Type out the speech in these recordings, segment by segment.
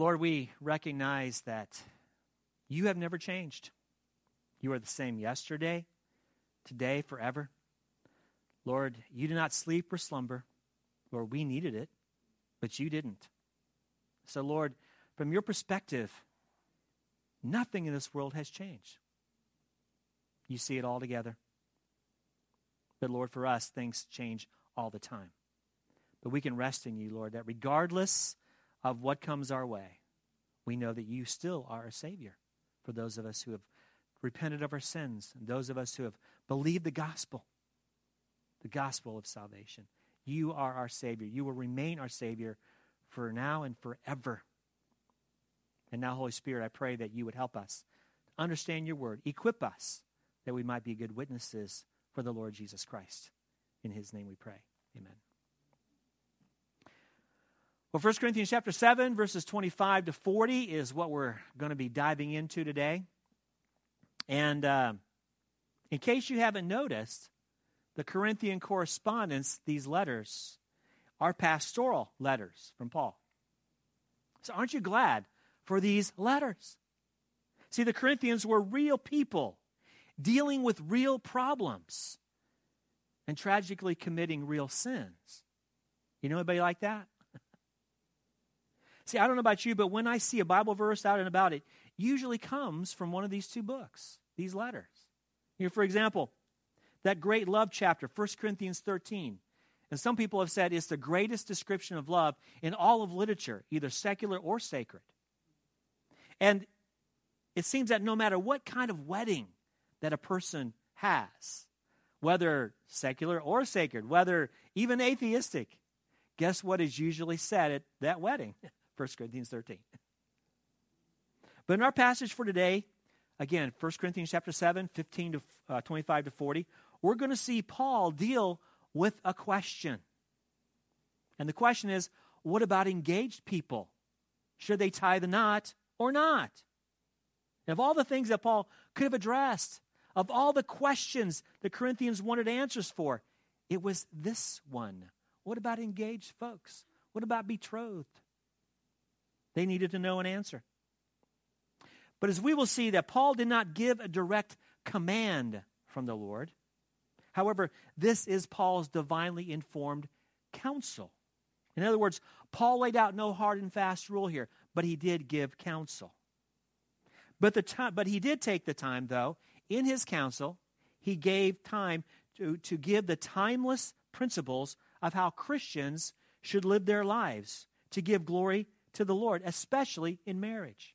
Lord, we recognize that you have never changed. You are the same yesterday, today, forever. Lord, you do not sleep or slumber. Lord, we needed it, but you didn't. So, Lord, from your perspective, nothing in this world has changed. You see it all together. But, Lord, for us, things change all the time. But we can rest in you, Lord, that regardless of what comes our way, we know that you still are a Savior for those of us who have repented of our sins and those of us who have believed the gospel, the gospel of salvation. You are our Savior. You will remain our Savior for now and forever. And now, Holy Spirit, I pray that you would help us understand your word, equip us that we might be good witnesses for the Lord Jesus Christ. In his name we pray. Amen. Well, 1 Corinthians chapter 7, verses 25 to 40 is what we're going to be diving into today. And uh, in case you haven't noticed, the Corinthian correspondence, these letters, are pastoral letters from Paul. So aren't you glad for these letters? See, the Corinthians were real people dealing with real problems and tragically committing real sins. You know anybody like that? See, I don't know about you, but when I see a Bible verse out and about, it usually comes from one of these two books, these letters. Here, for example, that great love chapter, 1 Corinthians 13. And some people have said it's the greatest description of love in all of literature, either secular or sacred. And it seems that no matter what kind of wedding that a person has, whether secular or sacred, whether even atheistic, guess what is usually said at that wedding? 1 Corinthians 13. But in our passage for today, again, 1 Corinthians chapter 7, 15 to uh, 25 to 40, we're going to see Paul deal with a question. And the question is what about engaged people? Should they tie the knot or not? And of all the things that Paul could have addressed, of all the questions the Corinthians wanted answers for, it was this one. What about engaged folks? What about betrothed? They needed to know an answer. But as we will see, that Paul did not give a direct command from the Lord. However, this is Paul's divinely informed counsel. In other words, Paul laid out no hard and fast rule here, but he did give counsel. But, the time, but he did take the time, though, in his counsel, he gave time to, to give the timeless principles of how Christians should live their lives to give glory to the Lord, especially in marriage.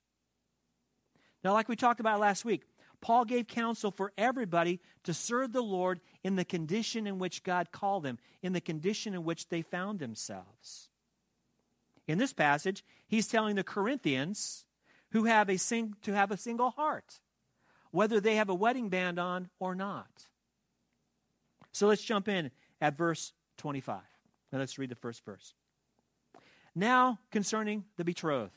Now, like we talked about last week, Paul gave counsel for everybody to serve the Lord in the condition in which God called them, in the condition in which they found themselves. In this passage, he's telling the Corinthians who have a sing- to have a single heart, whether they have a wedding band on or not. So let's jump in at verse 25. Now let's read the first verse. Now, concerning the betrothed,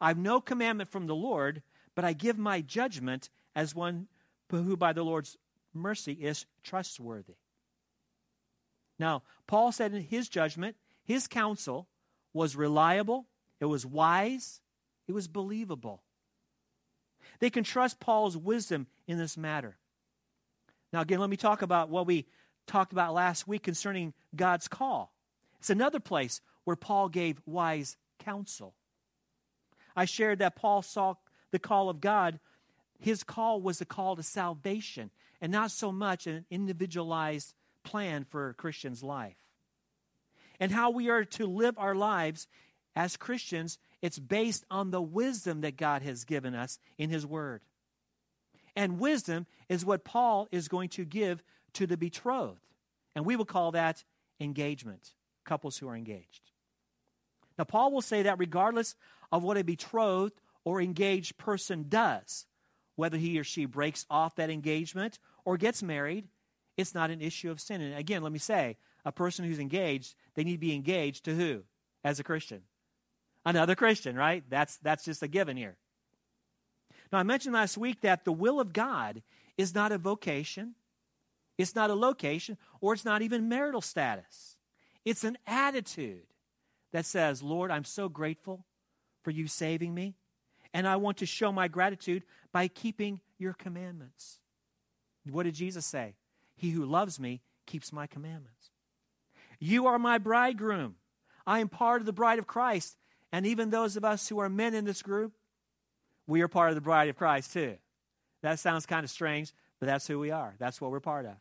I've no commandment from the Lord, but I give my judgment as one who by the Lord's mercy is trustworthy. Now, Paul said in his judgment, his counsel was reliable, it was wise, it was believable. They can trust Paul's wisdom in this matter. Now, again, let me talk about what we talked about last week concerning God's call. It's another place where Paul gave wise counsel. I shared that Paul saw the call of God his call was a call to salvation and not so much an individualized plan for a Christian's life. And how we are to live our lives as Christians, it's based on the wisdom that God has given us in His Word. And wisdom is what Paul is going to give to the betrothed. And we will call that engagement, couples who are engaged. Now, Paul will say that regardless of what a betrothed or engaged person does, whether he or she breaks off that engagement or gets married, it's not an issue of sin. And again, let me say, a person who's engaged, they need to be engaged to who as a Christian? Another Christian, right? That's, that's just a given here. Now, I mentioned last week that the will of God is not a vocation, it's not a location, or it's not even marital status. It's an attitude that says, Lord, I'm so grateful for you saving me, and I want to show my gratitude by keeping your commandments. What did Jesus say? He who loves me keeps my commandments. You are my bridegroom. I am part of the bride of Christ. And even those of us who are men in this group, we are part of the bride of Christ too. That sounds kind of strange, but that's who we are. That's what we're part of.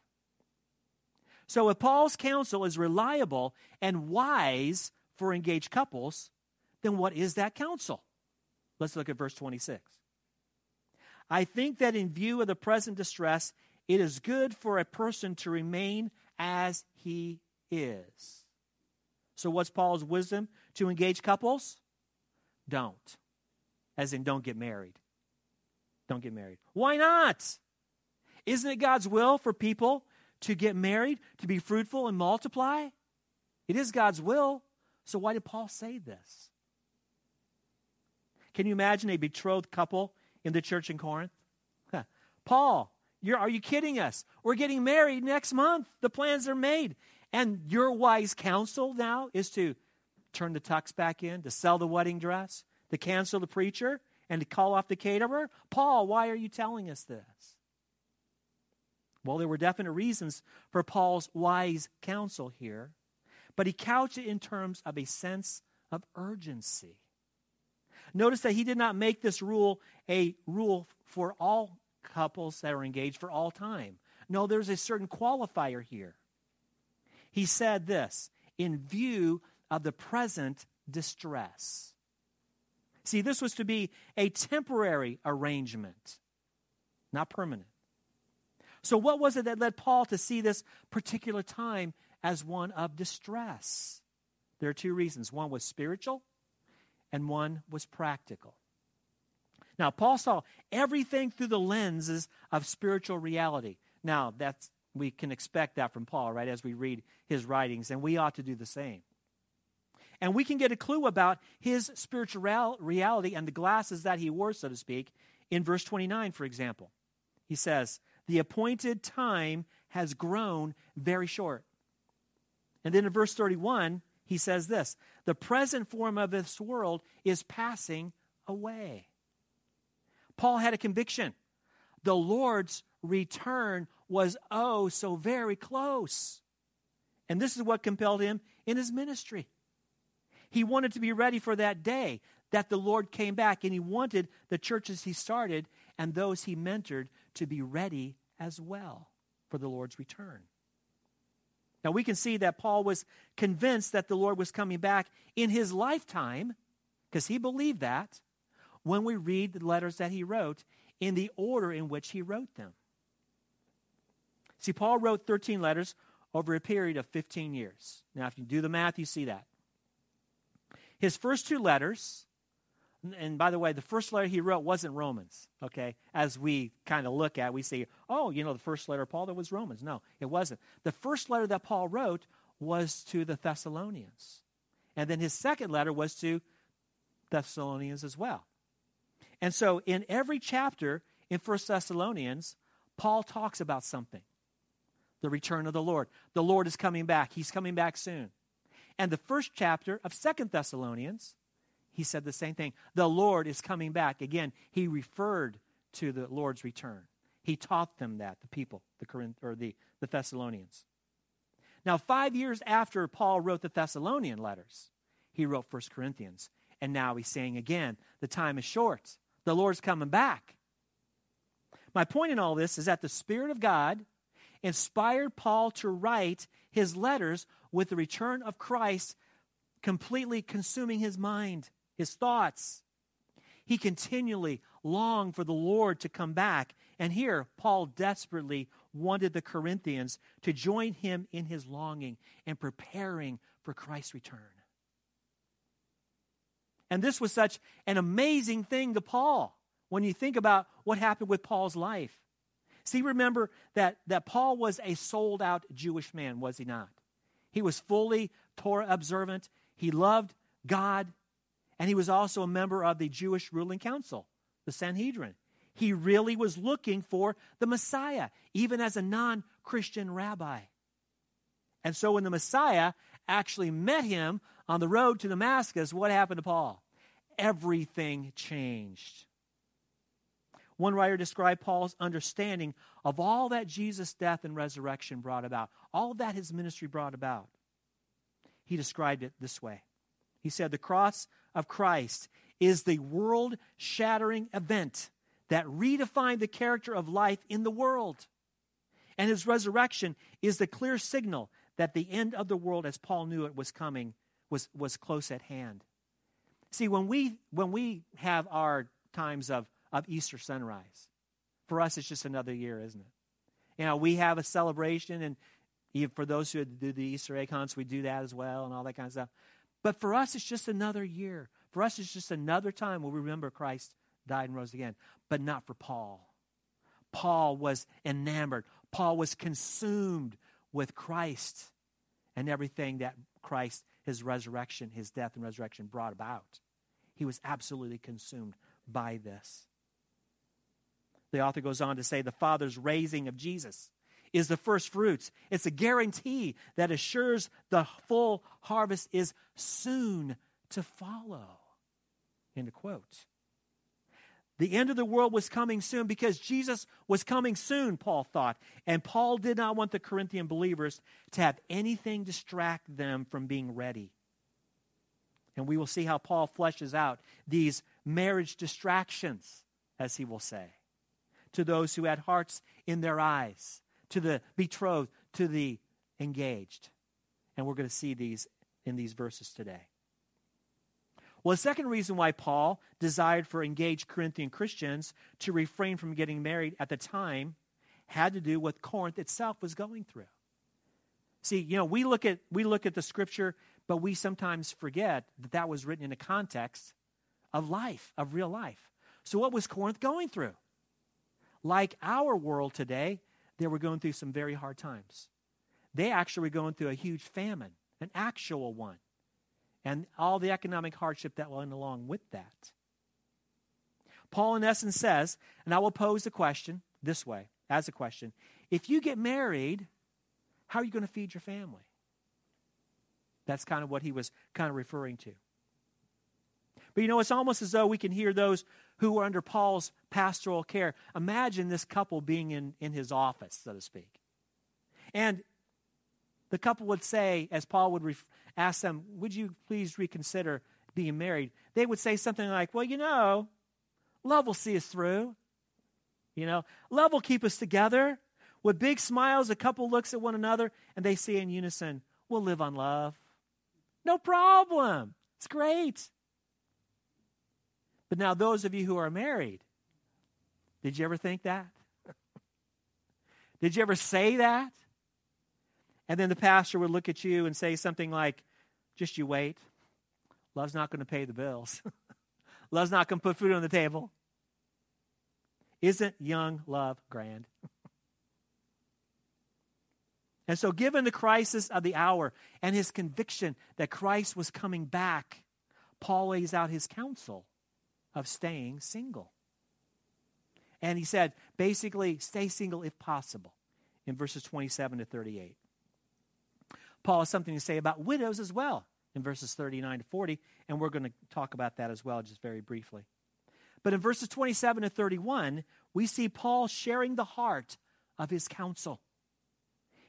So if Paul's counsel is reliable and wise for engaged couples, then what is that counsel? Let's look at verse 26. I think that in view of the present distress, it is good for a person to remain as he is. So, what's Paul's wisdom to engage couples? Don't. As in, don't get married. Don't get married. Why not? Isn't it God's will for people to get married, to be fruitful and multiply? It is God's will. So, why did Paul say this? Can you imagine a betrothed couple in the church in Corinth? Huh. Paul, are you kidding us? We're getting married next month. The plans are made. And your wise counsel now is to turn the tux back in, to sell the wedding dress, to cancel the preacher, and to call off the caterer? Paul, why are you telling us this? Well, there were definite reasons for Paul's wise counsel here, but he couched it in terms of a sense of urgency. Notice that he did not make this rule a rule for all couples that are engaged for all time. No, there's a certain qualifier here. He said this in view of the present distress. See, this was to be a temporary arrangement, not permanent. So, what was it that led Paul to see this particular time as one of distress? There are two reasons one was spiritual, and one was practical. Now, Paul saw everything through the lenses of spiritual reality. Now, that's we can expect that from Paul, right, as we read his writings, and we ought to do the same. And we can get a clue about his spiritual reality and the glasses that he wore, so to speak, in verse 29, for example. He says, The appointed time has grown very short. And then in verse 31, he says this The present form of this world is passing away. Paul had a conviction. The Lord's return was oh so very close. And this is what compelled him in his ministry. He wanted to be ready for that day that the Lord came back, and he wanted the churches he started and those he mentored to be ready as well for the Lord's return. Now, we can see that Paul was convinced that the Lord was coming back in his lifetime, because he believed that, when we read the letters that he wrote in the order in which he wrote them. See, Paul wrote 13 letters over a period of 15 years. Now, if you do the math, you see that. His first two letters, and by the way, the first letter he wrote wasn't Romans, okay? As we kind of look at, we say, oh, you know, the first letter of Paul, that was Romans. No, it wasn't. The first letter that Paul wrote was to the Thessalonians. And then his second letter was to Thessalonians as well. And so in every chapter in First Thessalonians, Paul talks about something the return of the Lord. The Lord is coming back. He's coming back soon. And the first chapter of Second Thessalonians, he said the same thing. The Lord is coming back. Again, he referred to the Lord's return. He taught them that, the people, the Corinth or the, the Thessalonians. Now, five years after Paul wrote the Thessalonian letters, he wrote First Corinthians. And now he's saying again, the time is short. The Lord's coming back. My point in all this is that the Spirit of God inspired Paul to write his letters with the return of Christ completely consuming his mind, his thoughts. He continually longed for the Lord to come back. And here, Paul desperately wanted the Corinthians to join him in his longing and preparing for Christ's return. And this was such an amazing thing to Paul when you think about what happened with Paul's life. See, remember that, that Paul was a sold out Jewish man, was he not? He was fully Torah observant. He loved God. And he was also a member of the Jewish ruling council, the Sanhedrin. He really was looking for the Messiah, even as a non Christian rabbi. And so when the Messiah actually met him on the road to Damascus, what happened to Paul? everything changed. One writer described Paul's understanding of all that Jesus' death and resurrection brought about, all that his ministry brought about. He described it this way He said, The cross of Christ is the world shattering event that redefined the character of life in the world. And his resurrection is the clear signal that the end of the world, as Paul knew it was coming, was, was close at hand. See, when we, when we have our times of of Easter sunrise. For us, it's just another year, isn't it? You know, we have a celebration, and for those who do the Easter egg hunts, we do that as well, and all that kind of stuff. But for us, it's just another year. For us, it's just another time where we remember Christ died and rose again. But not for Paul. Paul was enamored. Paul was consumed with Christ and everything that Christ, his resurrection, his death and resurrection brought about. He was absolutely consumed by this. The author goes on to say the Father's raising of Jesus is the first fruits. It's a guarantee that assures the full harvest is soon to follow. End of quote. The end of the world was coming soon because Jesus was coming soon, Paul thought. And Paul did not want the Corinthian believers to have anything distract them from being ready. And we will see how Paul fleshes out these marriage distractions, as he will say to those who had hearts in their eyes, to the betrothed, to the engaged. And we're going to see these in these verses today. Well, the second reason why Paul desired for engaged Corinthian Christians to refrain from getting married at the time had to do with Corinth itself was going through. See, you know, we look at we look at the scripture, but we sometimes forget that that was written in a context of life, of real life. So what was Corinth going through? Like our world today, they were going through some very hard times. They actually were going through a huge famine, an actual one, and all the economic hardship that went along with that. Paul, in essence, says, and I will pose the question this way as a question if you get married, how are you going to feed your family? That's kind of what he was kind of referring to. But you know, it's almost as though we can hear those who were under Paul's pastoral care. Imagine this couple being in, in his office, so to speak. And the couple would say, as Paul would ref- ask them, Would you please reconsider being married? They would say something like, Well, you know, love will see us through. You know, love will keep us together. With big smiles, a couple looks at one another and they say in unison, We'll live on love. No problem. It's great. But now, those of you who are married, did you ever think that? did you ever say that? And then the pastor would look at you and say something like, just you wait. Love's not going to pay the bills. Love's not going to put food on the table. Isn't young love grand? and so, given the crisis of the hour and his conviction that Christ was coming back, Paul lays out his counsel of staying single. And he said, basically, stay single if possible in verses 27 to 38. Paul has something to say about widows as well in verses 39 to 40, and we're going to talk about that as well just very briefly. But in verses 27 to 31, we see Paul sharing the heart of his counsel.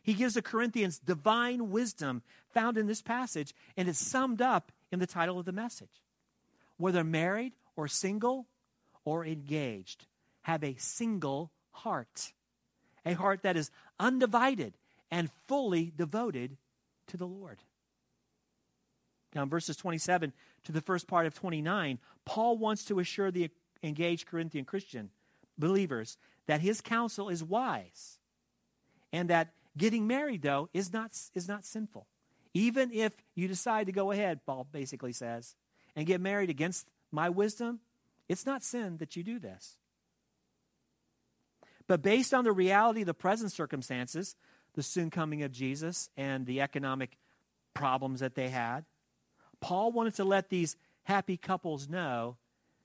He gives the Corinthians divine wisdom found in this passage, and it's summed up in the title of the message. Whether married or single or engaged, have a single heart, a heart that is undivided and fully devoted to the Lord. Now, in verses 27 to the first part of 29, Paul wants to assure the engaged Corinthian Christian believers that his counsel is wise and that getting married, though, is not, is not sinful. Even if you decide to go ahead, Paul basically says, and get married against my wisdom, it's not sin that you do this. But based on the reality of the present circumstances, the soon coming of Jesus and the economic problems that they had, Paul wanted to let these happy couples know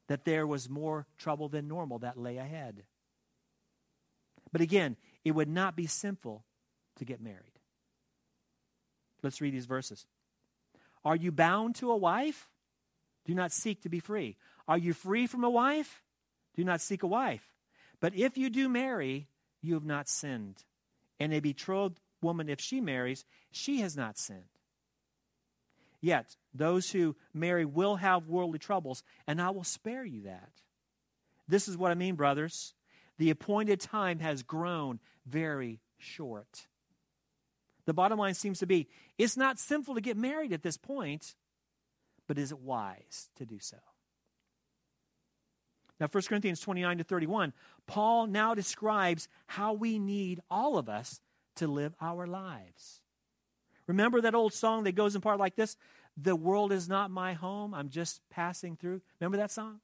that there was more trouble than normal that lay ahead. But again, it would not be sinful to get married. Let's read these verses. Are you bound to a wife? Do not seek to be free. Are you free from a wife? Do not seek a wife. But if you do marry, you have not sinned. And a betrothed woman, if she marries, she has not sinned. Yet, those who marry will have worldly troubles, and I will spare you that. This is what I mean, brothers. The appointed time has grown very short. The bottom line seems to be it's not sinful to get married at this point, but is it wise to do so? Now, 1 Corinthians 29 to 31, Paul now describes how we need all of us to live our lives. Remember that old song that goes in part like this? The world is not my home, I'm just passing through. Remember that song?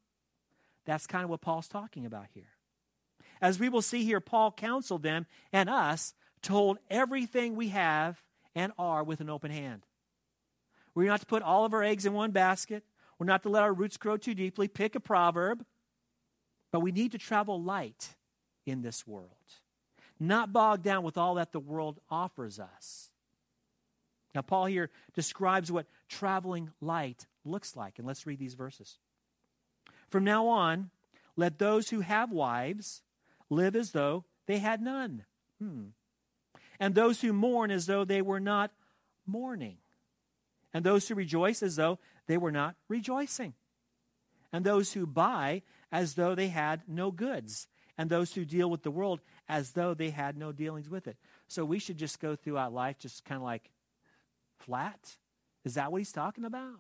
That's kind of what Paul's talking about here. As we will see here, Paul counseled them and us to hold everything we have and are with an open hand. We're not to put all of our eggs in one basket. We're not to let our roots grow too deeply. Pick a proverb. But we need to travel light in this world, not bogged down with all that the world offers us. Now, Paul here describes what traveling light looks like. And let's read these verses. From now on, let those who have wives live as though they had none. Hmm. And those who mourn as though they were not mourning. And those who rejoice as though they were not rejoicing. And those who buy as though they had no goods. And those who deal with the world as though they had no dealings with it. So we should just go throughout life just kind of like flat? Is that what he's talking about?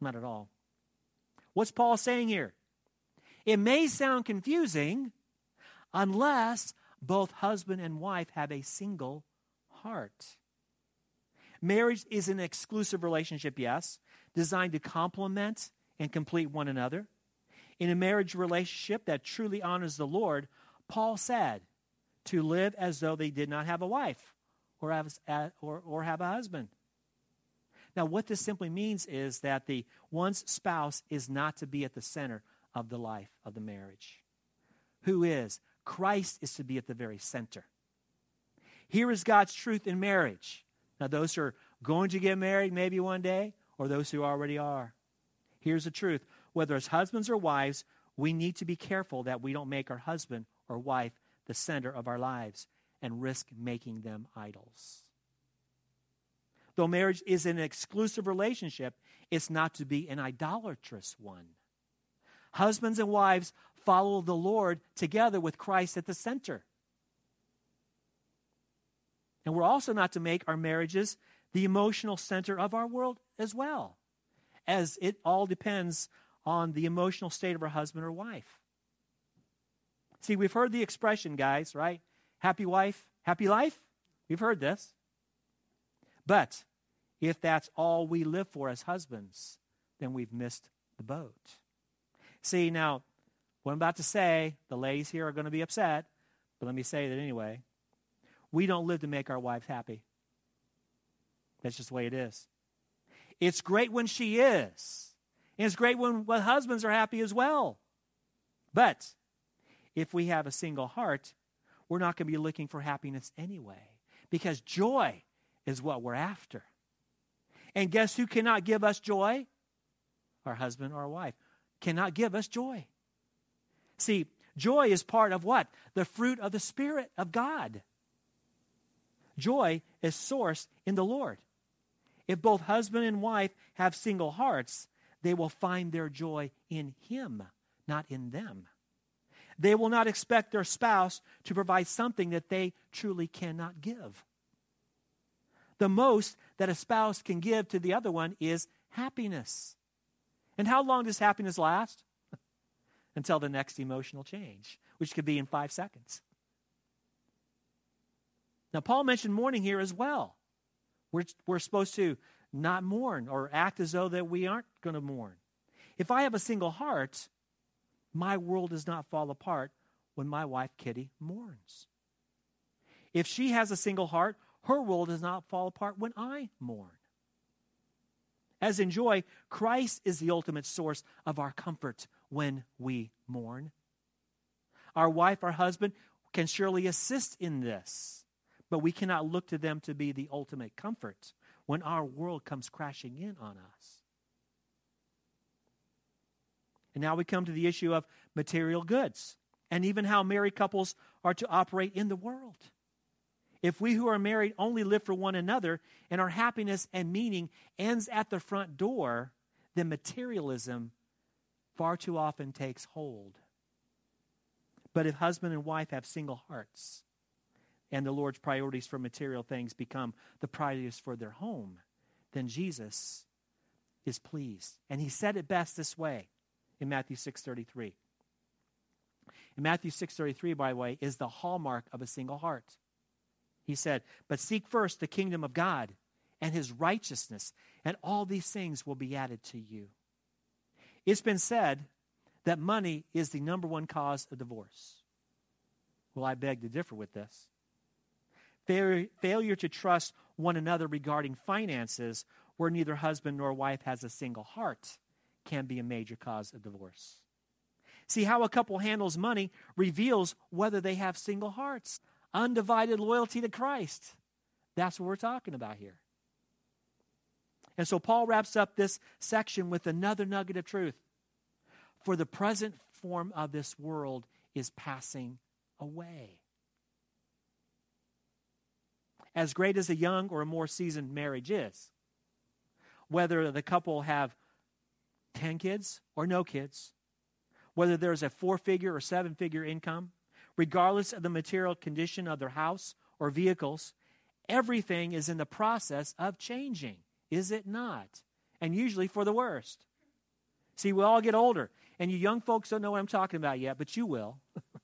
Not at all. What's Paul saying here? It may sound confusing unless both husband and wife have a single heart. Marriage is an exclusive relationship, yes, designed to complement and complete one another. In a marriage relationship that truly honors the Lord, Paul said to live as though they did not have a wife or have, or, or have a husband. Now, what this simply means is that the one's spouse is not to be at the center of the life of the marriage. Who is? Christ is to be at the very center. Here is God's truth in marriage. Now, those who are going to get married maybe one day, or those who already are. Here's the truth whether as husbands or wives, we need to be careful that we don't make our husband or wife the center of our lives and risk making them idols. Though marriage is an exclusive relationship, it's not to be an idolatrous one. Husbands and wives follow the Lord together with Christ at the center. And we're also not to make our marriages the emotional center of our world as well, as it all depends on the emotional state of our husband or wife. See, we've heard the expression, guys, right? Happy wife, happy life. We've heard this. But if that's all we live for as husbands, then we've missed the boat. See, now, what I'm about to say, the ladies here are going to be upset, but let me say that anyway. We don't live to make our wives happy. That's just the way it is. It's great when she is. And it's great when, husbands are happy as well. But if we have a single heart, we're not going to be looking for happiness anyway because joy is what we're after. And guess who cannot give us joy? Our husband or our wife cannot give us joy. See, joy is part of what? The fruit of the Spirit of God. Joy is sourced in the Lord. If both husband and wife have single hearts, they will find their joy in Him, not in them. They will not expect their spouse to provide something that they truly cannot give. The most that a spouse can give to the other one is happiness. And how long does happiness last? Until the next emotional change, which could be in five seconds. Now, Paul mentioned mourning here as well. We're, we're supposed to not mourn or act as though that we aren't going to mourn. If I have a single heart, my world does not fall apart when my wife Kitty mourns. If she has a single heart, her world does not fall apart when I mourn. As in joy, Christ is the ultimate source of our comfort when we mourn. Our wife, our husband, can surely assist in this, but we cannot look to them to be the ultimate comfort when our world comes crashing in on us. And now we come to the issue of material goods and even how married couples are to operate in the world. If we who are married only live for one another and our happiness and meaning ends at the front door, then materialism far too often takes hold. But if husband and wife have single hearts and the Lord's priorities for material things become the priorities for their home, then Jesus is pleased. And he said it best this way in Matthew 6:33. In Matthew 6:33 by the way is the hallmark of a single heart. He said, "But seek first the kingdom of God and his righteousness, and all these things will be added to you." It's been said that money is the number one cause of divorce. Well, I beg to differ with this. Failure to trust one another regarding finances, where neither husband nor wife has a single heart, can be a major cause of divorce. See, how a couple handles money reveals whether they have single hearts, undivided loyalty to Christ. That's what we're talking about here. And so Paul wraps up this section with another nugget of truth. For the present form of this world is passing away. As great as a young or a more seasoned marriage is, whether the couple have 10 kids or no kids, whether there's a four figure or seven figure income, regardless of the material condition of their house or vehicles, everything is in the process of changing, is it not? And usually for the worst. See, we all get older, and you young folks don't know what I'm talking about yet, but you will.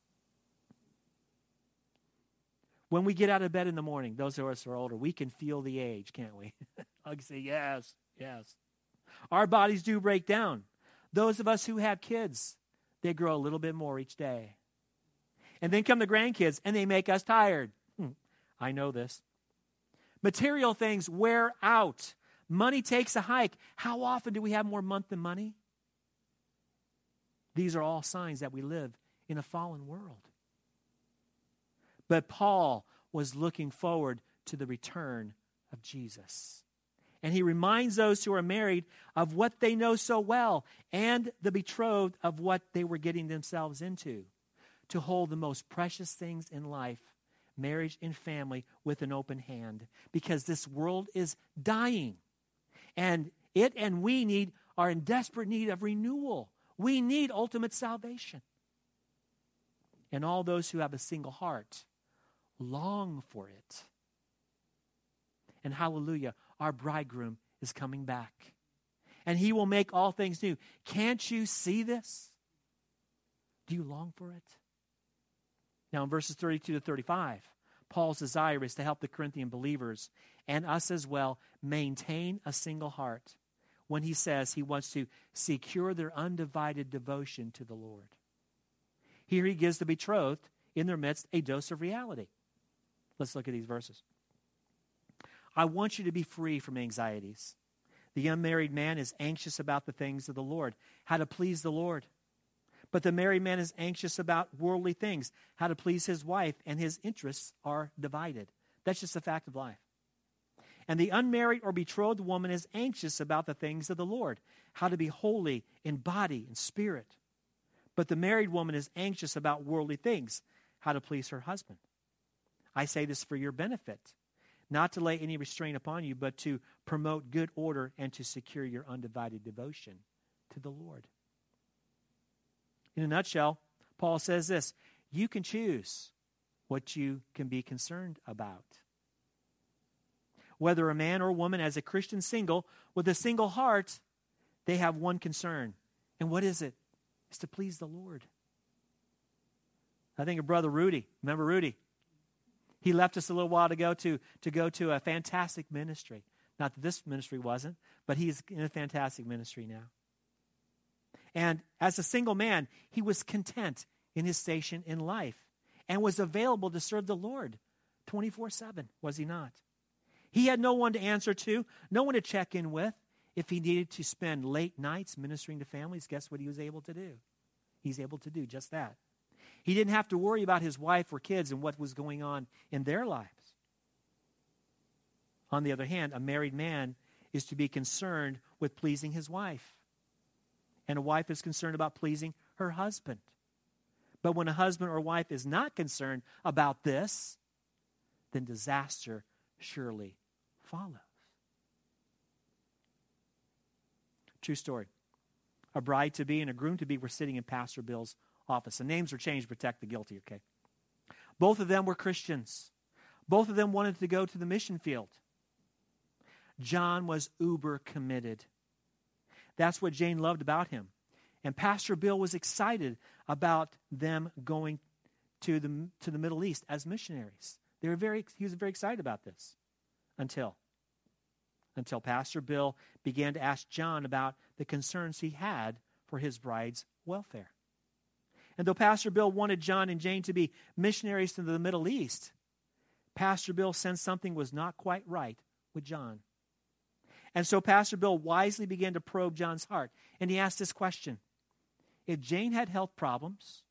when we get out of bed in the morning, those of us who are older, we can feel the age, can't we? I can say, yes, yes. Our bodies do break down. Those of us who have kids, they grow a little bit more each day. And then come the grandkids, and they make us tired. Hmm, I know this. Material things wear out. Money takes a hike. How often do we have more month than money? These are all signs that we live in a fallen world. But Paul was looking forward to the return of Jesus. And he reminds those who are married of what they know so well and the betrothed of what they were getting themselves into to hold the most precious things in life, marriage and family, with an open hand because this world is dying. And it and we need are in desperate need of renewal. We need ultimate salvation. And all those who have a single heart long for it. And hallelujah, our bridegroom is coming back. And he will make all things new. Can't you see this? Do you long for it? Now, in verses 32 to 35, Paul's desire is to help the Corinthian believers and us as well maintain a single heart when he says he wants to secure their undivided devotion to the Lord. Here he gives the betrothed in their midst a dose of reality. Let's look at these verses. I want you to be free from anxieties. The unmarried man is anxious about the things of the Lord, how to please the Lord. But the married man is anxious about worldly things, how to please his wife, and his interests are divided. That's just a fact of life. And the unmarried or betrothed woman is anxious about the things of the Lord, how to be holy in body and spirit. But the married woman is anxious about worldly things, how to please her husband. I say this for your benefit not to lay any restraint upon you, but to promote good order and to secure your undivided devotion to the Lord. In a nutshell, Paul says this you can choose what you can be concerned about. Whether a man or woman, as a Christian single with a single heart, they have one concern. And what is it? It's to please the Lord. I think of Brother Rudy. Remember Rudy? He left us a little while to go to, to go to a fantastic ministry. Not that this ministry wasn't, but he's in a fantastic ministry now. And as a single man, he was content in his station in life and was available to serve the Lord 24 7, was he not? He had no one to answer to, no one to check in with. If he needed to spend late nights ministering to families, guess what he was able to do? He's able to do just that. He didn't have to worry about his wife or kids and what was going on in their lives. On the other hand, a married man is to be concerned with pleasing his wife and a wife is concerned about pleasing her husband. But when a husband or wife is not concerned about this, then disaster surely follows. True story. A bride to be and a groom to be were sitting in Pastor Bill's office. The names were changed to protect the guilty, okay? Both of them were Christians. Both of them wanted to go to the mission field. John was uber committed. That's what Jane loved about him. And Pastor Bill was excited about them going to the, to the Middle East as missionaries. They were very, he was very excited about this until, until Pastor Bill began to ask John about the concerns he had for his bride's welfare. And though Pastor Bill wanted John and Jane to be missionaries to the Middle East, Pastor Bill sensed something was not quite right with John. And so Pastor Bill wisely began to probe John's heart. And he asked this question If Jane had health problems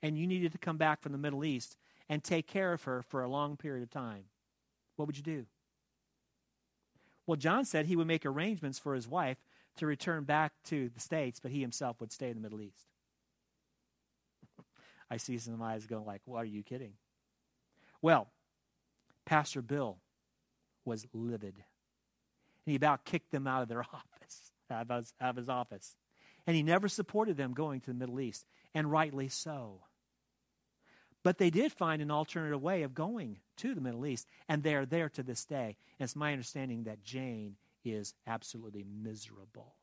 and you needed to come back from the Middle East and take care of her for a long period of time, what would you do? Well, John said he would make arrangements for his wife to return back to the States, but he himself would stay in the Middle East. I see some eyes going like, "What are you kidding?" Well, Pastor Bill was livid and he about kicked them out of their office, out of, his, out of his office. And he never supported them going to the Middle East, and rightly so. But they did find an alternative way of going to the Middle East, and they're there to this day. And it's my understanding that Jane is absolutely miserable.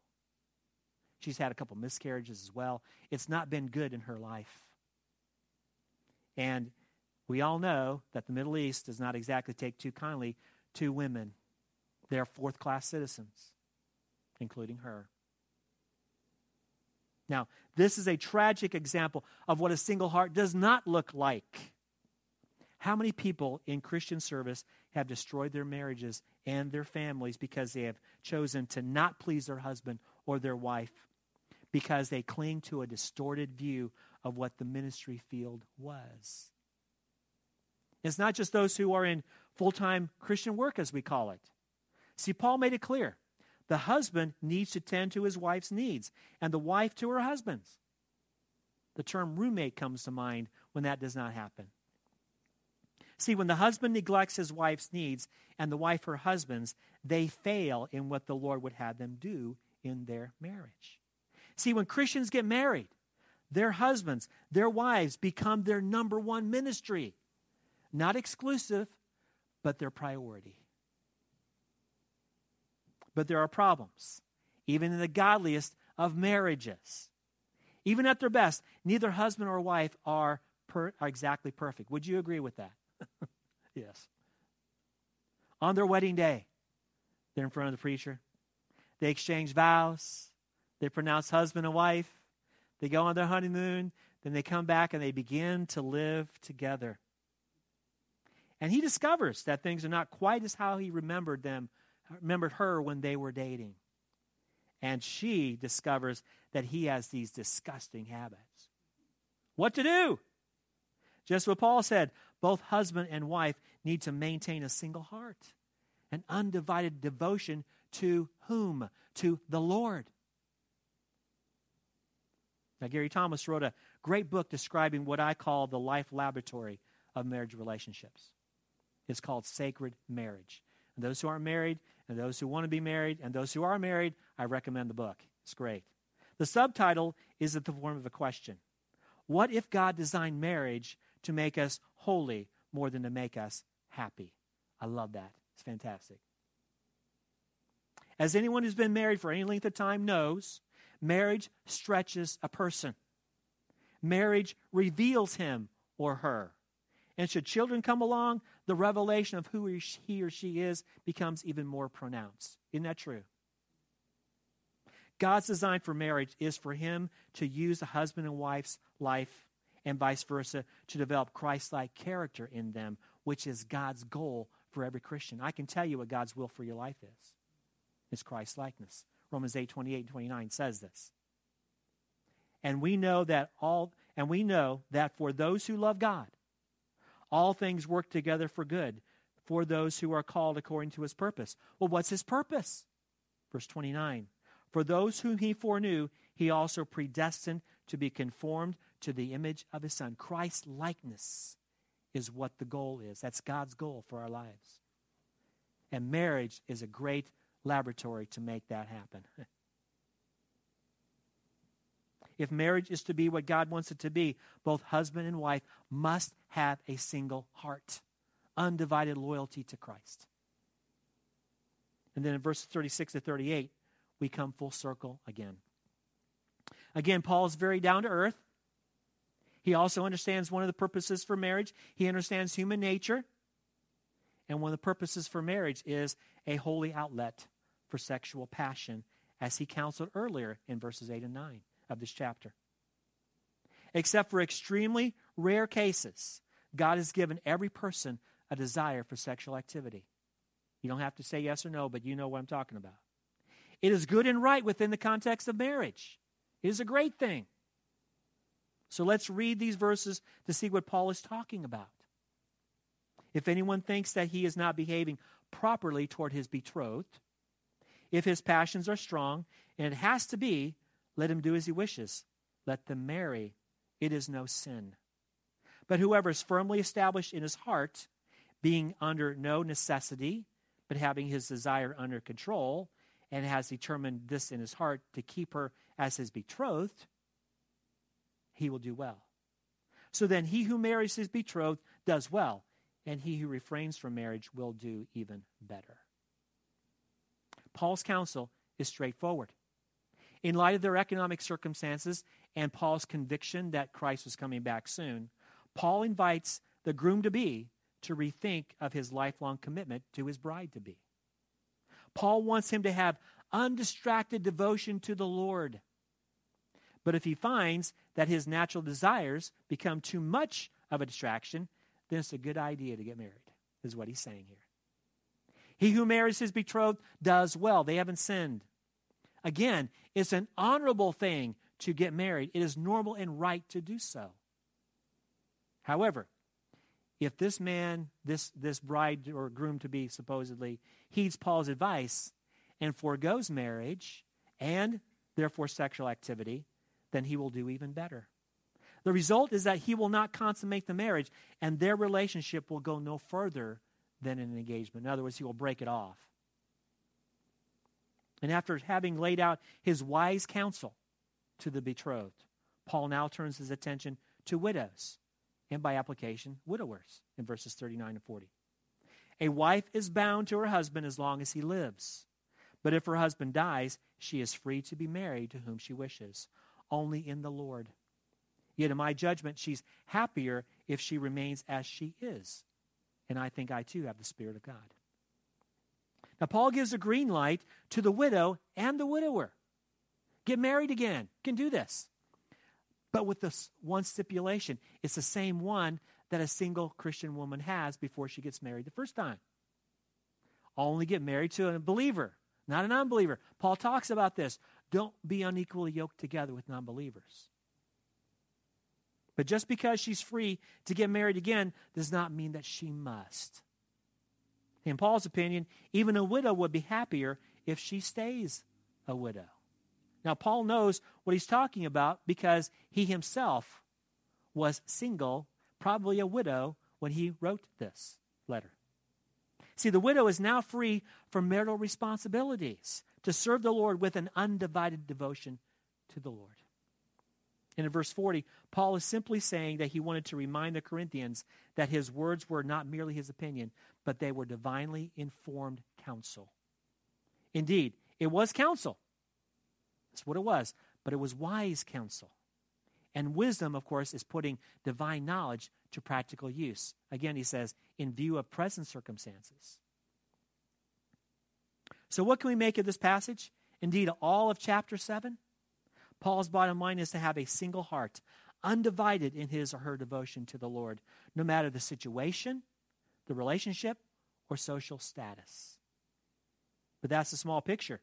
She's had a couple miscarriages as well. It's not been good in her life. And we all know that the Middle East does not exactly take too kindly to women they are fourth class citizens, including her. Now, this is a tragic example of what a single heart does not look like. How many people in Christian service have destroyed their marriages and their families because they have chosen to not please their husband or their wife because they cling to a distorted view of what the ministry field was? It's not just those who are in full time Christian work, as we call it. See, Paul made it clear the husband needs to tend to his wife's needs, and the wife to her husband's. The term roommate comes to mind when that does not happen. See, when the husband neglects his wife's needs and the wife her husband's, they fail in what the Lord would have them do in their marriage. See, when Christians get married, their husbands, their wives become their number one ministry. Not exclusive, but their priority. But there are problems, even in the godliest of marriages. Even at their best, neither husband or wife are, per, are exactly perfect. Would you agree with that? yes. On their wedding day, they're in front of the preacher. They exchange vows. They pronounce husband and wife. They go on their honeymoon. Then they come back and they begin to live together. And he discovers that things are not quite as how he remembered them remembered her when they were dating. And she discovers that he has these disgusting habits. What to do? Just what Paul said both husband and wife need to maintain a single heart, an undivided devotion to whom? To the Lord. Now, Gary Thomas wrote a great book describing what I call the life laboratory of marriage relationships. It's called Sacred Marriage. And those who aren't married, and those who want to be married, and those who are married, I recommend the book. It's great. The subtitle is in the form of a question What if God designed marriage to make us holy more than to make us happy? I love that. It's fantastic. As anyone who's been married for any length of time knows, marriage stretches a person. Marriage reveals him or her. And should children come along, the revelation of who he or she is becomes even more pronounced. Isn't that true? God's design for marriage is for him to use the husband and wife's life and vice versa to develop Christ like character in them, which is God's goal for every Christian. I can tell you what God's will for your life is it's Christ likeness. Romans 8 28 and 29 says this. And we know that all and we know that for those who love God, all things work together for good for those who are called according to his purpose. Well, what's his purpose? Verse 29 For those whom he foreknew, he also predestined to be conformed to the image of his Son. Christ's likeness is what the goal is. That's God's goal for our lives. And marriage is a great laboratory to make that happen. if marriage is to be what God wants it to be, both husband and wife must have a single heart, undivided loyalty to Christ. And then in verses 36 to 38, we come full circle again. Again, Paul is very down to earth. He also understands one of the purposes for marriage. He understands human nature. And one of the purposes for marriage is a holy outlet for sexual passion, as he counseled earlier in verses 8 and 9 of this chapter. Except for extremely rare cases, God has given every person a desire for sexual activity. You don't have to say yes or no, but you know what I'm talking about. It is good and right within the context of marriage. It is a great thing. So let's read these verses to see what Paul is talking about. If anyone thinks that he is not behaving properly toward his betrothed, if his passions are strong, and it has to be, let him do as he wishes. Let them marry. It is no sin. But whoever is firmly established in his heart, being under no necessity, but having his desire under control, and has determined this in his heart to keep her as his betrothed, he will do well. So then, he who marries his betrothed does well, and he who refrains from marriage will do even better. Paul's counsel is straightforward. In light of their economic circumstances and Paul's conviction that Christ was coming back soon, Paul invites the groom to be to rethink of his lifelong commitment to his bride to be. Paul wants him to have undistracted devotion to the Lord. But if he finds that his natural desires become too much of a distraction, then it's a good idea to get married, is what he's saying here. He who marries his betrothed does well. They haven't sinned. Again, it's an honorable thing to get married, it is normal and right to do so. However, if this man, this, this bride or groom to be supposedly, heeds Paul's advice and foregoes marriage and therefore sexual activity, then he will do even better. The result is that he will not consummate the marriage, and their relationship will go no further than an engagement. In other words, he will break it off. And after having laid out his wise counsel to the betrothed, Paul now turns his attention to widows and by application, widowers in verses 39 and 40. A wife is bound to her husband as long as he lives. But if her husband dies, she is free to be married to whom she wishes, only in the Lord. Yet, in my judgment, she's happier if she remains as she is. And I think I too have the Spirit of God. Now, Paul gives a green light to the widow and the widower. Get married again. Can do this but with this one stipulation. It's the same one that a single Christian woman has before she gets married the first time. Only get married to a believer, not an unbeliever. Paul talks about this. Don't be unequally yoked together with non believers. But just because she's free to get married again does not mean that she must. In Paul's opinion, even a widow would be happier if she stays a widow. Now, Paul knows what he's talking about because he himself was single, probably a widow, when he wrote this letter. See, the widow is now free from marital responsibilities to serve the Lord with an undivided devotion to the Lord. And in verse 40, Paul is simply saying that he wanted to remind the Corinthians that his words were not merely his opinion, but they were divinely informed counsel. Indeed, it was counsel that's what it was. But it was wise counsel. And wisdom, of course, is putting divine knowledge to practical use. Again, he says, in view of present circumstances. So, what can we make of this passage? Indeed, all of chapter 7? Paul's bottom line is to have a single heart, undivided in his or her devotion to the Lord, no matter the situation, the relationship, or social status. But that's a small picture.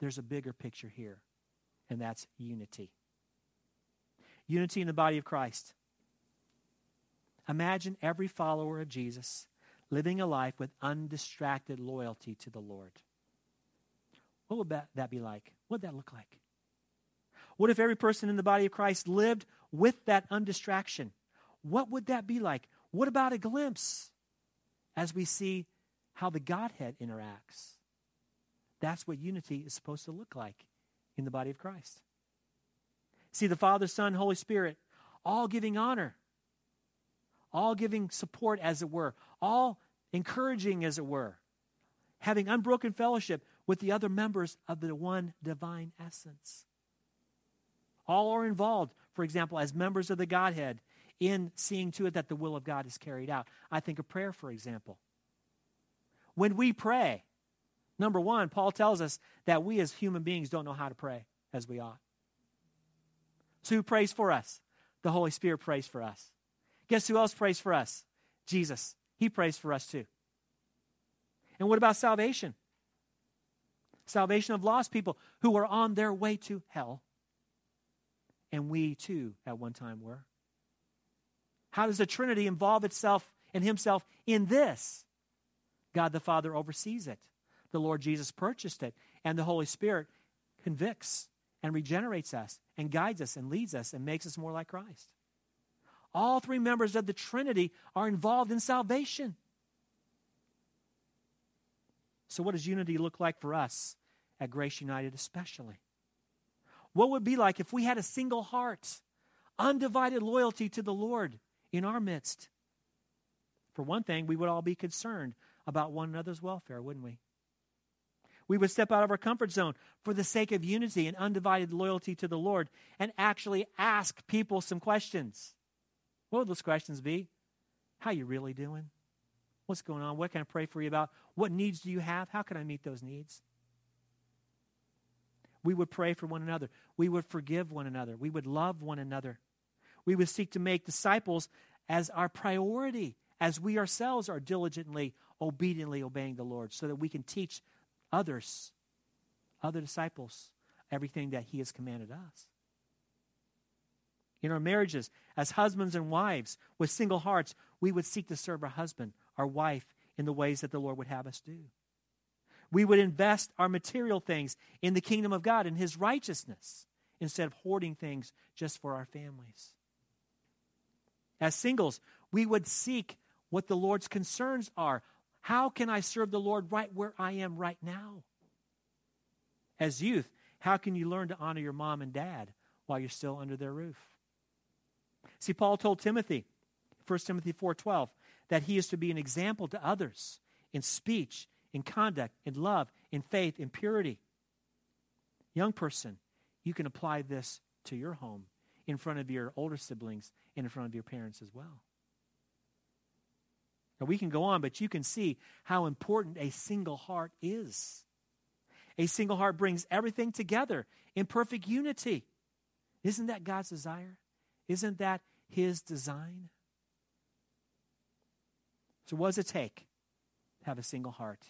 There's a bigger picture here and that's unity. Unity in the body of Christ. Imagine every follower of Jesus living a life with undistracted loyalty to the Lord. What would that, that be like? What would that look like? What if every person in the body of Christ lived with that undistraction? What would that be like? What about a glimpse as we see how the Godhead interacts? That's what unity is supposed to look like in the body of Christ. See, the Father, Son, Holy Spirit, all giving honor, all giving support, as it were, all encouraging, as it were, having unbroken fellowship with the other members of the one divine essence. All are involved, for example, as members of the Godhead in seeing to it that the will of God is carried out. I think of prayer, for example. When we pray, number one, Paul tells us that we as human beings don't know how to pray as we ought. So who prays for us? The Holy Spirit prays for us. Guess who else prays for us? Jesus. He prays for us too. And what about salvation? Salvation of lost people who are on their way to hell. And we too, at one time, were. How does the Trinity involve itself and Himself in this? God the Father oversees it. The Lord Jesus purchased it. And the Holy Spirit convicts and regenerates us and guides us and leads us and makes us more like Christ. All three members of the Trinity are involved in salvation. So, what does unity look like for us at Grace United, especially? What would be like if we had a single heart, undivided loyalty to the Lord in our midst? For one thing, we would all be concerned about one another's welfare, wouldn't we? We would step out of our comfort zone for the sake of unity and undivided loyalty to the Lord and actually ask people some questions. What would those questions be? How you really doing? What's going on? What can I pray for you about? What needs do you have? How can I meet those needs? We would pray for one another. We would forgive one another. We would love one another. We would seek to make disciples as our priority, as we ourselves are diligently, obediently obeying the Lord, so that we can teach others, other disciples, everything that He has commanded us. In our marriages, as husbands and wives, with single hearts, we would seek to serve our husband, our wife, in the ways that the Lord would have us do. We would invest our material things in the kingdom of God and His righteousness instead of hoarding things just for our families. As singles, we would seek what the Lord's concerns are how can I serve the Lord right where I am right now? As youth, how can you learn to honor your mom and dad while you're still under their roof? See, Paul told Timothy, 1 Timothy 4:12, that he is to be an example to others in speech, in conduct, in love, in faith, in purity. Young person, you can apply this to your home in front of your older siblings and in front of your parents as well. Now, we can go on, but you can see how important a single heart is. A single heart brings everything together in perfect unity. Isn't that God's desire? Isn't that His design? So, what does it take to have a single heart?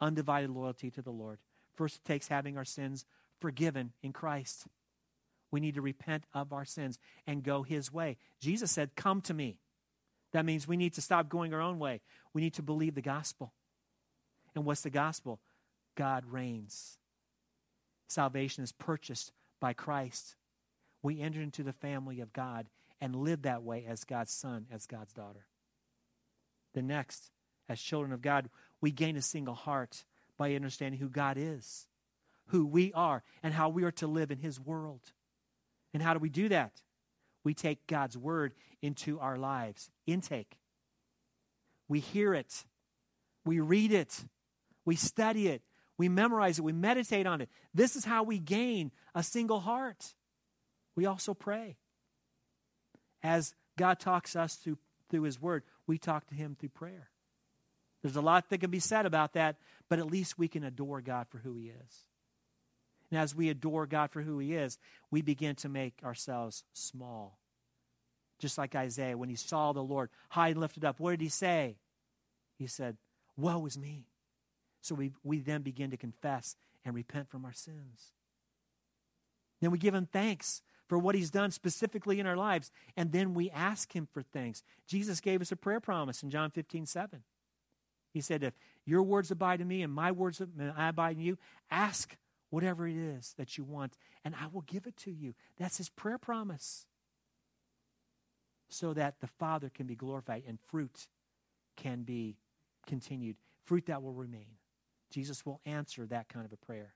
Undivided loyalty to the Lord. First, it takes having our sins forgiven in Christ. We need to repent of our sins and go His way. Jesus said, Come to me. That means we need to stop going our own way. We need to believe the gospel. And what's the gospel? God reigns. Salvation is purchased by Christ. We enter into the family of God and live that way as God's son, as God's daughter. The next, as children of God, we gain a single heart by understanding who God is, who we are, and how we are to live in His world. And how do we do that? we take God's word into our lives. Intake. We hear it, we read it, we study it, we memorize it, we meditate on it. This is how we gain a single heart. We also pray. As God talks us through, through His Word, we talk to Him through prayer. There's a lot that can be said about that, but at least we can adore God for who He is. And as we adore God for who He is, we begin to make ourselves small. Just like Isaiah, when he saw the Lord high and lifted up, what did he say? He said, Woe is me. So we, we then begin to confess and repent from our sins. Then we give him thanks for what he's done specifically in our lives, and then we ask him for things. Jesus gave us a prayer promise in John 15, 7. He said, If your words abide in me and my words uh, I abide in you, ask whatever it is that you want, and I will give it to you. That's his prayer promise. So that the Father can be glorified and fruit can be continued, fruit that will remain. Jesus will answer that kind of a prayer.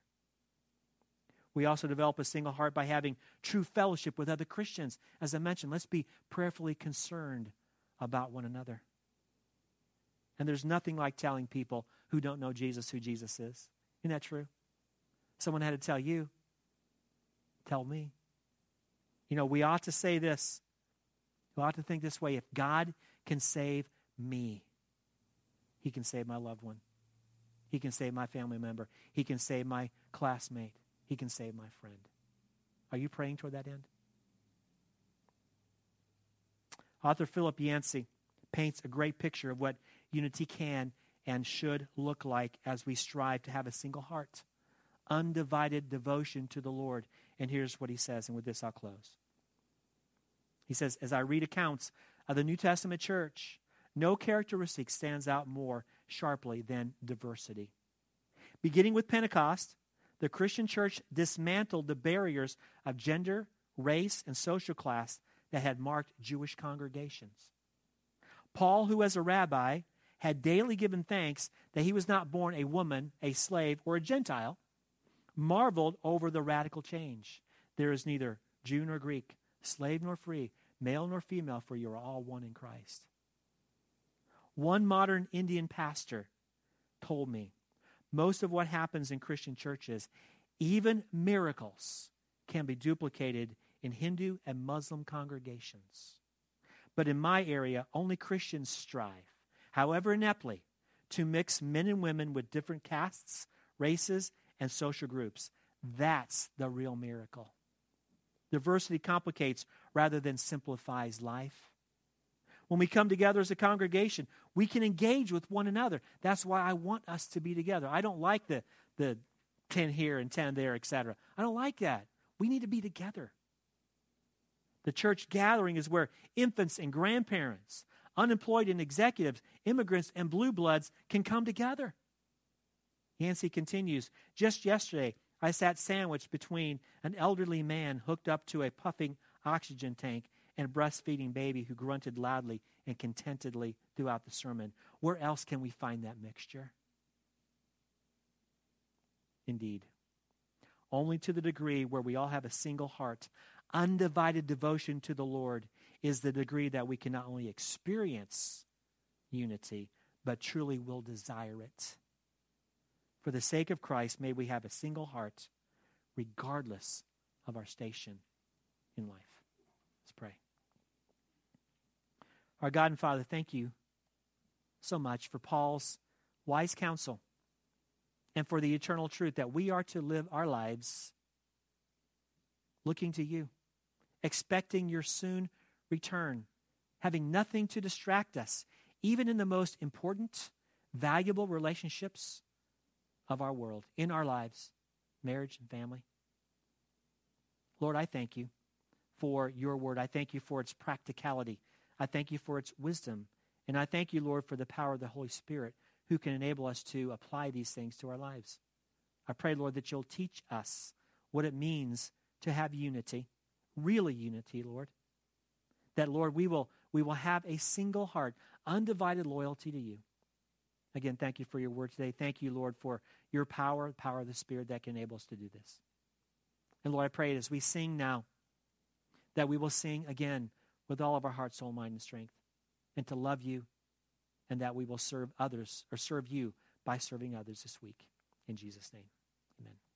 We also develop a single heart by having true fellowship with other Christians. As I mentioned, let's be prayerfully concerned about one another. And there's nothing like telling people who don't know Jesus who Jesus is. Isn't that true? Someone had to tell you. Tell me. You know, we ought to say this. We ought to think this way. If God can save me, He can save my loved one. He can save my family member. He can save my classmate. He can save my friend. Are you praying toward that end? Author Philip Yancey paints a great picture of what unity can and should look like as we strive to have a single heart, undivided devotion to the Lord. And here's what he says, and with this I'll close. He says, As I read accounts of the New Testament church, no characteristic stands out more sharply than diversity. Beginning with Pentecost, the Christian church dismantled the barriers of gender, race, and social class that had marked Jewish congregations. Paul, who as a rabbi had daily given thanks that he was not born a woman, a slave, or a Gentile, marveled over the radical change. There is neither Jew nor Greek, slave nor free, male nor female, for you are all one in Christ. One modern Indian pastor told me most of what happens in Christian churches, even miracles, can be duplicated in Hindu and Muslim congregations. But in my area, only Christians strive however ineptly, to mix men and women with different castes, races, and social groups. That's the real miracle. Diversity complicates rather than simplifies life. When we come together as a congregation, we can engage with one another. That's why I want us to be together. I don't like the, the 10 here and 10 there, etc. I don't like that. We need to be together. The church gathering is where infants and grandparents, unemployed and executives, immigrants and blue bloods can come together. Yancey continues Just yesterday, I sat sandwiched between an elderly man hooked up to a puffing oxygen tank and a breastfeeding baby who grunted loudly and contentedly throughout the sermon. Where else can we find that mixture? Indeed. Only to the degree where we all have a single heart, undivided devotion to the Lord, is the degree that we can not only experience unity, but truly will desire it. For the sake of Christ, may we have a single heart, regardless of our station in life. Let's pray. Our God and Father, thank you so much for Paul's wise counsel and for the eternal truth that we are to live our lives looking to you, expecting your soon return, having nothing to distract us, even in the most important, valuable relationships of our world, in our lives, marriage and family. Lord, I thank you for your word. I thank you for its practicality. I thank you for its wisdom. And I thank you, Lord, for the power of the Holy Spirit who can enable us to apply these things to our lives. I pray, Lord, that you'll teach us what it means to have unity, really unity, Lord that, Lord, we will, we will have a single heart, undivided loyalty to you. Again, thank you for your word today. Thank you, Lord, for your power, the power of the Spirit that can enable us to do this. And Lord, I pray as we sing now, that we will sing again with all of our heart, soul, mind, and strength, and to love you, and that we will serve others or serve you by serving others this week. In Jesus' name, amen.